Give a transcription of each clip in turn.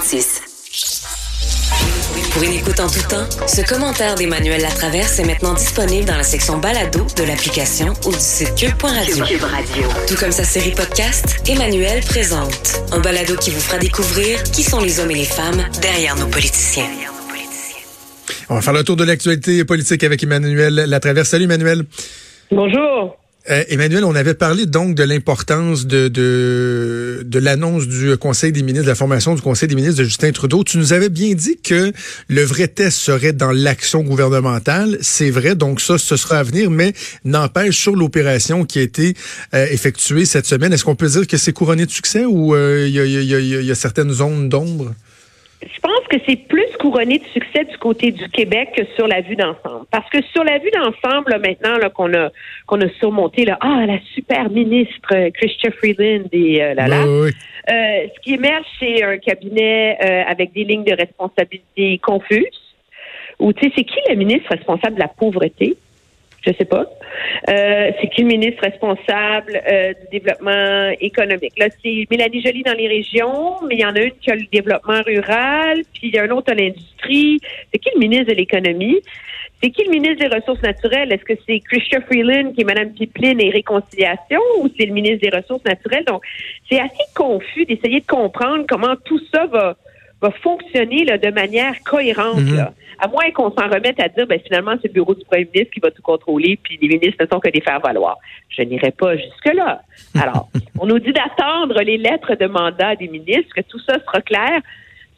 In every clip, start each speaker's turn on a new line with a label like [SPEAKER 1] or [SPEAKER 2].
[SPEAKER 1] 56. Pour une écoute en tout temps, ce commentaire d'Emmanuel Latraverse est maintenant disponible dans la section balado de l'application ou du site cube.radio. Radio. Tout comme sa série podcast, Emmanuel présente un balado qui vous fera découvrir qui sont les hommes et les femmes derrière nos politiciens.
[SPEAKER 2] On va faire le tour de l'actualité politique avec Emmanuel Latraverse. Salut Emmanuel.
[SPEAKER 3] Bonjour.
[SPEAKER 2] Euh, Emmanuel, on avait parlé donc de l'importance de, de, l'annonce du Conseil des ministres, de la formation du Conseil des ministres de Justin Trudeau. Tu nous avais bien dit que le vrai test serait dans l'action gouvernementale. C'est vrai, donc ça, ce sera à venir, mais n'empêche sur l'opération qui a été euh, effectuée cette semaine. Est-ce qu'on peut dire que c'est couronné de succès ou euh, il y, a, y, a, y, a, certaines zones d'ombre?
[SPEAKER 3] Je pense que c'est plus couronné de succès du côté du Québec que sur la vue d'ensemble. Parce que sur la vue d'ensemble, maintenant là, qu'on a qu'on a surmonté là, ah la super ministre euh, Christian Freeland et euh, là là.
[SPEAKER 2] Oui, oui.
[SPEAKER 3] Euh, ce qui émerge, c'est un cabinet euh, avec des lignes de responsabilité confuses. Ou tu sais, c'est qui le ministre responsable de la pauvreté? Je sais pas. Euh, c'est qui le ministre responsable euh, du développement économique? Là, c'est Mélanie Joly dans les régions, mais il y en a une qui a le développement rural, puis il y a un autre à l'industrie. C'est qui le ministre de l'économie? C'est qui le ministre des Ressources naturelles? Est-ce que c'est Christian Freeland qui est Mme Pipeline et Réconciliation ou c'est le ministre des Ressources naturelles? Donc, c'est assez confus d'essayer de comprendre comment tout ça va, va fonctionner là, de manière cohérente.
[SPEAKER 2] Mhm.
[SPEAKER 3] là. À moins qu'on s'en remette à dire, ben, finalement, c'est le bureau du premier ministre qui va tout contrôler, puis les ministres ne sont que des faire-valoir. Je n'irai pas jusque-là. Alors, on nous dit d'attendre les lettres de mandat des ministres, que tout ça sera clair.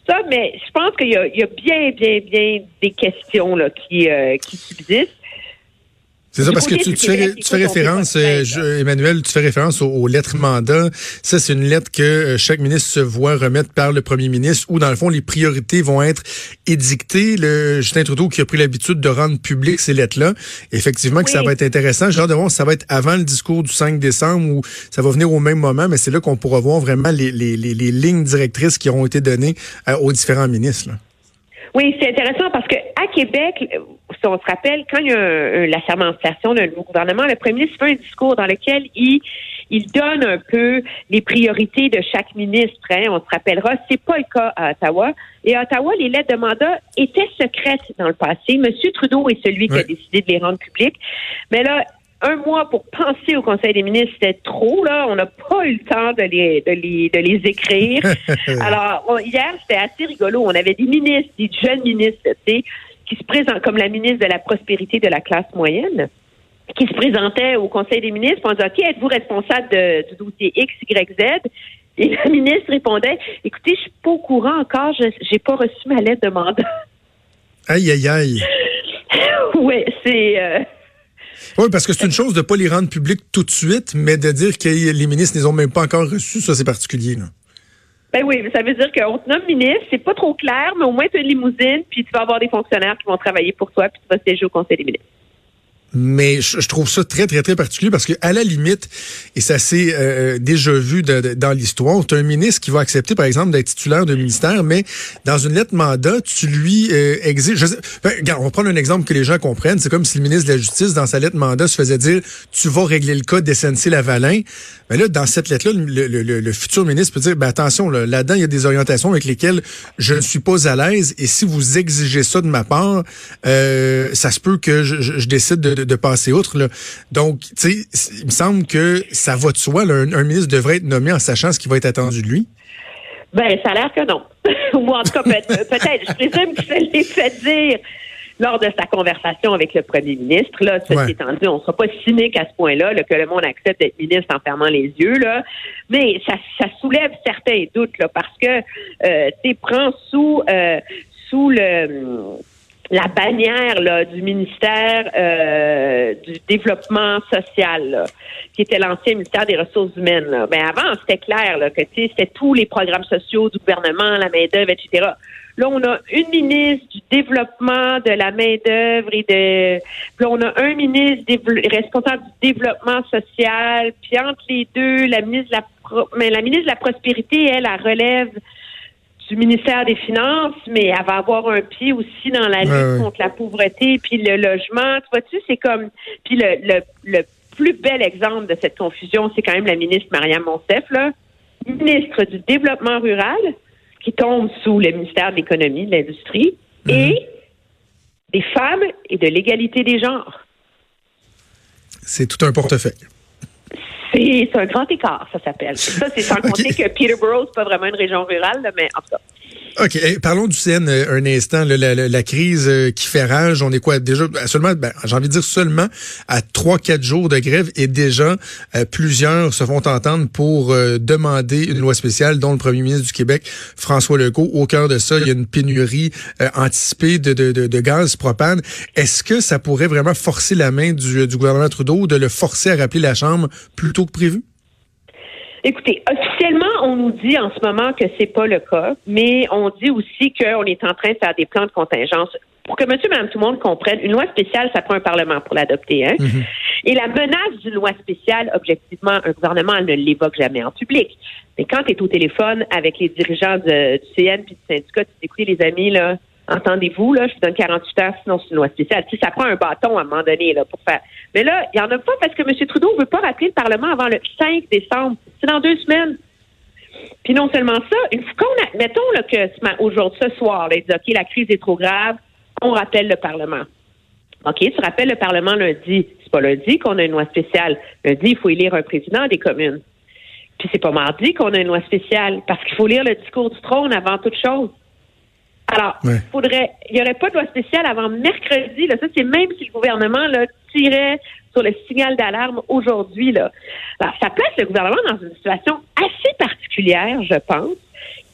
[SPEAKER 3] Ça, mais je pense qu'il y, y a bien, bien, bien des questions là, qui, euh, qui subsistent.
[SPEAKER 2] C'est ça, parce que tu, tu fais, tu fais référence, euh, je- Emmanuel, tu fais référence aux, aux lettres mandat. Ça, c'est une lettre que euh, chaque ministre se voit remettre par le premier ministre, où dans le fond, les priorités vont être édictées. Le Justin Trudeau qui a pris l'habitude de rendre public ces lettres-là. Effectivement que ça va être intéressant. J'ai hâte de voir si ça va être avant le discours du 5 décembre ou ça va venir au même moment, mais c'est là qu'on pourra voir vraiment les, les, les, les lignes directrices qui auront été données euh, aux différents ministres. là.
[SPEAKER 3] Oui, c'est intéressant parce que à Québec, si on se rappelle, quand il y a un- un- la sermentation d'un nouveau gouvernement, le premier ministre fait un discours dans lequel il il donne un peu les priorités de chaque ministre. Hein. On se rappellera, c'est pas le cas à Ottawa. Et à Ottawa, les lettres de mandat étaient secrètes dans le passé. Monsieur Trudeau est celui qui a décidé de les rendre publiques. Mais là, un mois pour penser au Conseil des ministres, c'était trop. Là, on n'a pas eu le temps de les de les de les écrire. Alors on- hier, c'était assez rigolo. On avait des ministres, des jeunes ministres, tu sais, qui se présentent comme la ministre de la prospérité de la classe moyenne qui se présentaient au Conseil des ministres pour dire OK, êtes-vous responsable de- du dossier X, Y, Z? Et la ministre répondait Écoutez, je suis pas au courant encore, je j'ai pas reçu ma lettre de mandat.
[SPEAKER 2] Aïe, aïe, aïe.
[SPEAKER 3] oui, c'est euh,
[SPEAKER 2] Oui, parce que c'est une chose de pas les rendre publics tout de suite, mais de dire que les ministres ne les ont même pas encore reçus, ça c'est particulier. Là.
[SPEAKER 3] Ben oui, mais ça veut dire qu'on te nomme ministre, c'est pas trop clair, mais au moins tu as une limousine, puis tu vas avoir des fonctionnaires qui vont travailler pour toi, puis tu vas siéger au Conseil des ministres.
[SPEAKER 2] Mais je, trouve ça très, très, très particulier parce que à la limite, et ça s'est euh, déjà vu de- de- dans l'histoire, tu as un ministre qui va accepter, par exemple, d'être titulaire d'un ministère, mais dans une lettre mandat, tu lui euh, exiges... ben, on va prendre un exemple que les gens comprennent. C'est comme si le ministre de la Justice, dans sa lettre mandat, se faisait dire « Tu vas régler le cas d'SNC-Lavalin ». Mais là, dans cette lettre-là, le, le- le- le futur ministre peut dire ben, attention, là, là-dedans, il y a des orientations avec lesquelles je ne suis pas à l'aise et si vous exigez ça de ma part, euh, ça se peut que je- je décide de, de- de passer outre. Là. Donc, tu sais, il me semble que ça va de soi. là. un, un ministre devrait être nommé en sachant ce qui va être attendu de lui.
[SPEAKER 3] Ben, ça a l'air que non. Ou en tout cas, peut- peut-être. Je présume que ça l'est fait dire lors de sa conversation avec le premier ministre. Là, ceci
[SPEAKER 2] Ouais.
[SPEAKER 3] étant dit, on ne sera pas cynique à ce point-là, là, que le monde accepte d'être ministre en fermant les yeux. Là. Mais ça, ça soulève certains doutes, là, parce que euh, tu sais, prend sous, euh, sous le la bannière là, du ministère euh, du développement social, là, qui était l'ancien ministère des ressources humaines. Là. Ben avant, c'était clair là, que c'était tous les programmes sociaux du gouvernement, la main-d'œuvre, etc. Là, on a une ministre du développement de la main-d'œuvre et de. Puis là, on a un ministre responsable du développement social. Puis entre les deux, la ministre de la mais la ministre de la prospérité, elle, elle relève du ministère des Finances, mais elle va avoir un pied aussi dans la lutte
[SPEAKER 2] Ouais, ouais.
[SPEAKER 3] contre la pauvreté, puis le logement. Tu vois-tu, c'est comme... Puis le, le, le plus bel exemple de cette confusion, c'est quand même la ministre Marianne Monsef, là, ministre du Développement rural, qui tombent sous le ministère de l'Économie, de l'Industrie, mhm. et des femmes et de l'égalité des genres.
[SPEAKER 2] C'est tout un portefeuille.
[SPEAKER 3] C'est un grand écart, ça s'appelle. Ça, c'est sans compter que Peterborough, c'est pas vraiment une région rurale, mais en tout cas.
[SPEAKER 2] OK. parlons du CN euh, un instant. la, crise euh, qui fait rage, on est quoi déjà seulement, ben, j'ai envie de dire seulement à trois, quatre jours de grève et déjà euh, plusieurs se font entendre pour demander une loi spéciale, dont le premier ministre du Québec, François Legault. Au cœur de ça, il y a une pénurie anticipée de, de, de, gaz propane. Est-ce que ça pourrait vraiment forcer la main du, du gouvernement Trudeau de le forcer à rappeler la Chambre plus tôt que prévu?
[SPEAKER 3] Écoutez, officiellement, on nous dit en ce moment que c'est pas le cas, mais on dit aussi qu'on est en train de faire des plans de contingence. Pour que monsieur, madame, tout le monde comprenne, une loi spéciale, ça prend un parlement pour l'adopter. Hein? Mhm. Et la menace d'une loi spéciale, objectivement, un gouvernement ne l'évoque jamais en public. Mais quand tu es au téléphone avec les dirigeants du CN puis du syndicat, tu dis, les amis, là, Entendez-vous, là, je vous donne 48 heures, sinon c'est une loi spéciale. Si ça prend un bâton à un moment donné là, pour faire. Mais là, il n'y en a pas parce que M. Trudeau ne veut pas rappeler le Parlement avant le 5 décembre. C'est dans deux semaines. Puis non seulement ça, une fois qu'on a, mettons là, que aujourd'hui, ce soir, là, il dit OK, la crise est trop grave, on rappelle le Parlement. OK, tu rappelles le Parlement lundi. C'est pas lundi qu'on a une loi spéciale. Lundi, il faut élire un président des communes. Puis c'est pas mardi qu'on a une loi spéciale, parce qu'il faut lire le discours du trône avant toute chose. Alors, il faudrait, il n'y aurait pas de loi spéciale avant mercredi. Là. Ça, c'est même si le gouvernement là, tirait sur le signal d'alarme aujourd'hui. Là. Alors, ça place le gouvernement dans une situation assez particulière, je pense,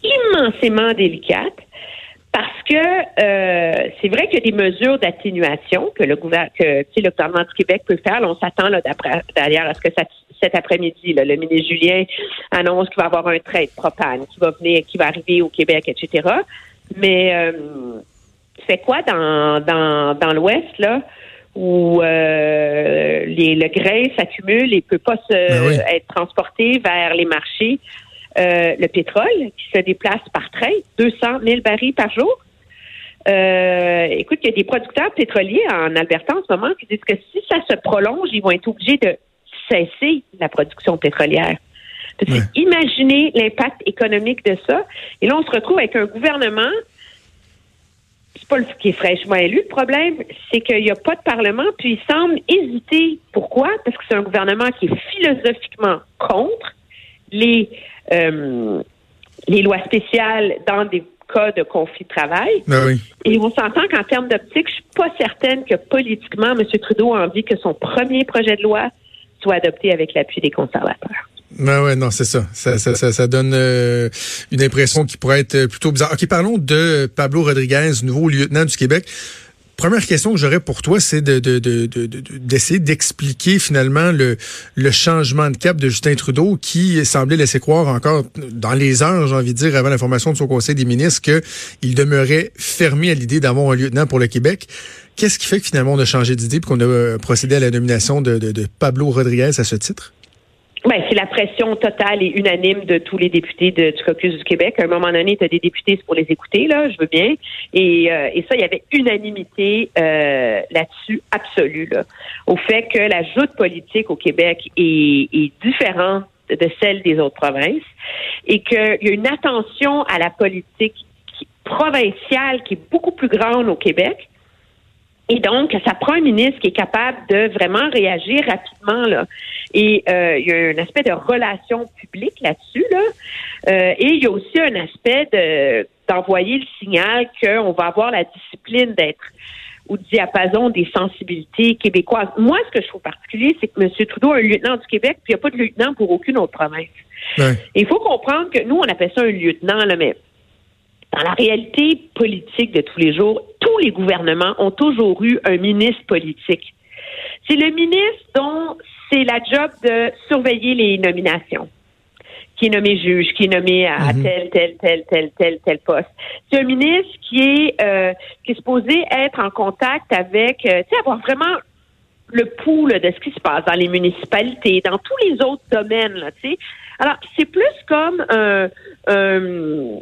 [SPEAKER 3] immensément délicate, parce que euh, c'est vrai qu'il y a des mesures d'atténuation que le gouvernement, que le gouvernement du Québec peut faire. on s'attend là d'ailleurs à ce que ça, cet après-midi, le ministre Julien annonce qu'il va avoir un trait de propane qui va venir, qui va arriver au Québec, etc. Mais euh, c'est quoi dans, dans, dans l'Ouest, là, où euh, les, le grain s'accumule et ne peut pas se, ben être transporté vers les marchés? Euh, le pétrole qui se déplace par train, 200 000 barils par jour. Euh, écoute, il y a des producteurs pétroliers en Alberta en ce moment qui disent que si ça se prolonge, ils vont être obligés de cesser la production pétrolière. Imaginez l'impact économique de ça. Et là, on se retrouve avec un gouvernement. C'est pas le qui est fraîchement élu. Le problème, c'est qu'il n'y a pas de parlement, puis il semble hésiter. Pourquoi? Parce que c'est un gouvernement qui est philosophiquement contre les, euh, les lois spéciales dans des cas de conflit de travail.
[SPEAKER 2] Ben
[SPEAKER 3] Et on s'entend qu'en termes d'optique, je suis pas certaine que politiquement, M. Trudeau a envie que son premier projet de loi soit adopté avec l'appui des conservateurs.
[SPEAKER 2] Ben ouais, non, c'est ça. Ça, ça, ça, donne euh, une impression qui pourrait être plutôt bizarre. OK, parlons de Pablo Rodriguez, nouveau lieutenant du Québec. Première question que j'aurais pour toi, c'est de, d'essayer d'expliquer finalement le, le changement de cap de Justin Trudeau qui semblait laisser croire encore dans les heures, j'ai envie de dire, avant la formation de son Conseil des ministres, qu'il demeurait fermé à l'idée d'avoir un lieutenant pour le Québec. Qu'est-ce qui fait que finalement on a changé d'idée et qu'on a procédé à la nomination de, de Pablo Rodriguez à ce titre?
[SPEAKER 3] Ben, c'est la pression totale et unanime de tous les députés du caucus du Québec. À un moment donné, tu as des députés, pour les écouter, là, je veux bien. Et, euh, et ça, il y avait unanimité euh, là-dessus, absolue, là, au fait que la joute politique au Québec est, est différente de celle des autres provinces et qu'il y a une attention à la politique provinciale qui est beaucoup plus grande au Québec et donc, ça prend un ministre qui est capable de vraiment réagir rapidement. Là. Et euh, il y a un aspect de relation publique là-dessus. Là. Euh, et il y a aussi un aspect de d'envoyer le signal qu'on va avoir la discipline d'être au diapason des sensibilités québécoises. Moi, ce que je trouve particulier, c'est que M. Trudeau est un lieutenant du Québec, puis il n'y a pas de lieutenant pour aucune autre province. Il faut comprendre que nous, on appelle ça un lieutenant, là, mais dans la réalité politique de tous les jours, tous les gouvernements ont toujours eu un ministre politique. C'est le ministre dont c'est la job de surveiller les nominations qui est nommé juge, qui est nommé à mhm. tel, tel, tel, tel, tel, tel poste. C'est un ministre qui est euh, qui est supposé être en contact avec, euh, tu sais, avoir vraiment le pouls de ce qui se passe dans les municipalités, dans tous les autres domaines, tu sais. Alors, c'est plus comme un, un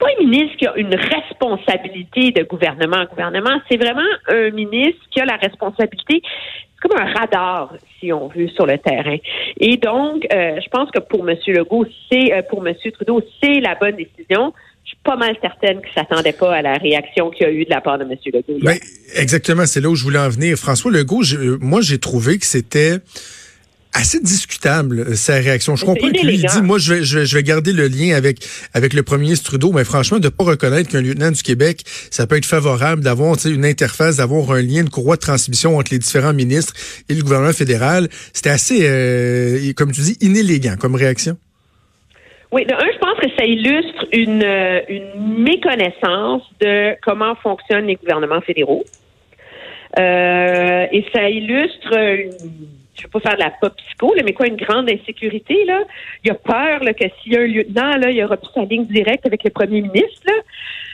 [SPEAKER 3] pas un ministre qui a une responsabilité de gouvernement gouvernement, c'est vraiment un ministre qui a la responsabilité c'est comme un radar, si on veut, sur le terrain. Et donc, euh, je pense que pour M. Legault, c'est euh, pour M. Trudeau, c'est la bonne décision je suis pas mal certaine qu'il s'attendait pas à la réaction qu'il y a eu de la part de M. Legault.
[SPEAKER 2] Ben, exactement, c'est là où je voulais en venir. François Legault, moi, j'ai trouvé que c'était assez discutable euh, sa réaction. Je comprends que lui dit, moi, je vais, je vais, garder le lien avec avec le premier ministre Trudeau, mais franchement, de pas reconnaître qu'un lieutenant du Québec, ça peut être favorable d'avoir une interface, d'avoir un lien, une courroie de transmission entre les différents ministres et le gouvernement fédéral, c'était assez, euh, comme tu dis, inélégant comme réaction.
[SPEAKER 3] Oui, de un, je pense que ça illustre une, euh, une méconnaissance de comment fonctionnent les gouvernements fédéraux. Euh, et ça illustre une je veux pas faire de la pop psycho, mais quoi, une grande insécurité, là. Il y a peur là, que s'il y a un lieutenant, là, il aura plus sa ligne directe avec le premier ministre. Là.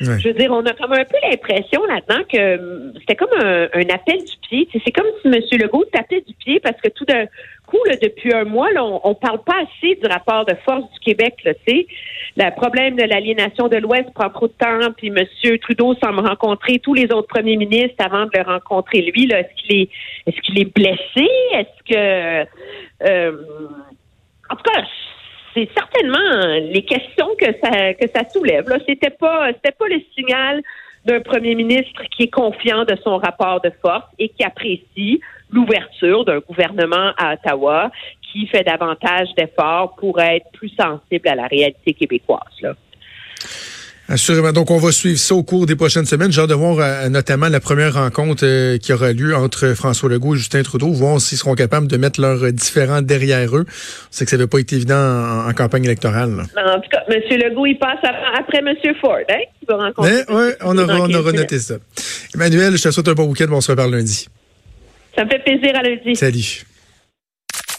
[SPEAKER 3] Je veux dire, on a comme un peu l'impression là-dedans que hum, c'était comme un, appel du pied. C'est comme si M. Legault tapait du pied parce que tout d'un coup, là, depuis un mois, là, on, on parle pas assez du rapport de force du Québec. Là, le problème de l'aliénation de l'Ouest prend trop de temps, puis M. Trudeau semble rencontrer tous les autres premiers ministres avant de le rencontrer lui. Est-ce qu'il est, est-ce qu'il est blessé? Est-ce que euh, en tout cas, c'est certainement les questions que ça que ça soulève. Là, c'était pas c'était pas le signal d'un premier ministre qui est confiant de son rapport de force et qui apprécie l'ouverture d'un gouvernement à Ottawa qui fait davantage d'efforts pour être plus sensible à la réalité québécoise. Là.
[SPEAKER 2] Assurément. Donc, on va suivre ça au cours des prochaines semaines. J'ai hâte de voir euh, notamment la première rencontre euh, qui aura lieu entre François Legault et Justin Trudeau, voir s'ils seront capables de mettre leurs différents derrière eux. C'est que ça n'avait pas été évident en, campagne électorale.
[SPEAKER 3] En tout cas, M. Legault, il passe après M. Ford, hein, qui va rencontrer.
[SPEAKER 2] Oui, on aura, on aura noté ça. Emmanuel, je te souhaite un bon week-end. On se reparle lundi.
[SPEAKER 3] Ça me fait plaisir à lundi.
[SPEAKER 2] Salut.